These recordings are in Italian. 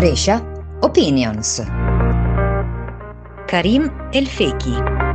Brescia Opinions. Karim Elfeki.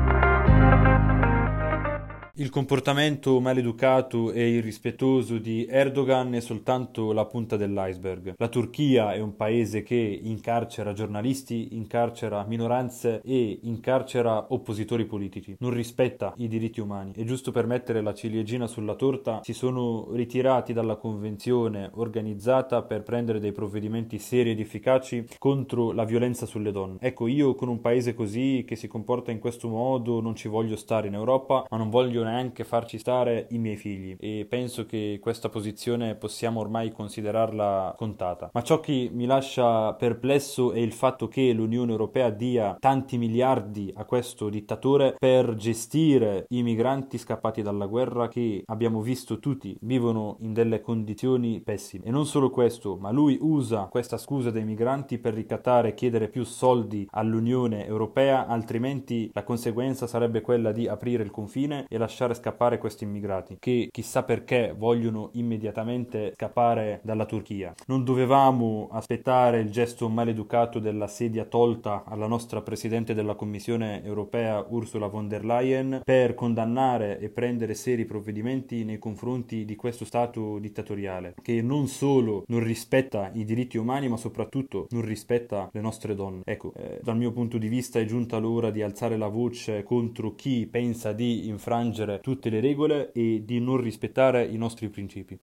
Il comportamento maleducato e irrispettoso di Erdogan è soltanto la punta dell'iceberg. La Turchia è un paese che incarcera giornalisti, incarcera minoranze e incarcera oppositori politici. Non rispetta i diritti umani. E giusto per mettere la ciliegina sulla torta, si sono ritirati dalla convenzione organizzata per prendere dei provvedimenti seri ed efficaci contro la violenza sulle donne. Ecco, io con un paese così che si comporta in questo modo non ci voglio stare in Europa, ma non voglio neanche farci stare i miei figli e penso che questa posizione possiamo ormai considerarla contata. Ma ciò che mi lascia perplesso è il fatto che l'Unione Europea dia tanti miliardi a questo dittatore per gestire i migranti scappati dalla guerra che abbiamo visto tutti vivono in delle condizioni pessime. E non solo questo, ma lui usa questa scusa dei migranti per ricattare e chiedere più soldi all'Unione Europea, altrimenti la conseguenza sarebbe quella di aprire il confine e lasciare lasciare scappare questi immigrati che chissà perché vogliono immediatamente scappare dalla Turchia. Non dovevamo aspettare il gesto maleducato della sedia tolta alla nostra Presidente della Commissione europea Ursula von der Leyen per condannare e prendere seri provvedimenti nei confronti di questo Stato dittatoriale che non solo non rispetta i diritti umani ma soprattutto non rispetta le nostre donne. Ecco, eh, dal mio punto di vista è giunta l'ora di alzare la voce contro chi pensa di infrangere tutte le regole e di non rispettare i nostri principi.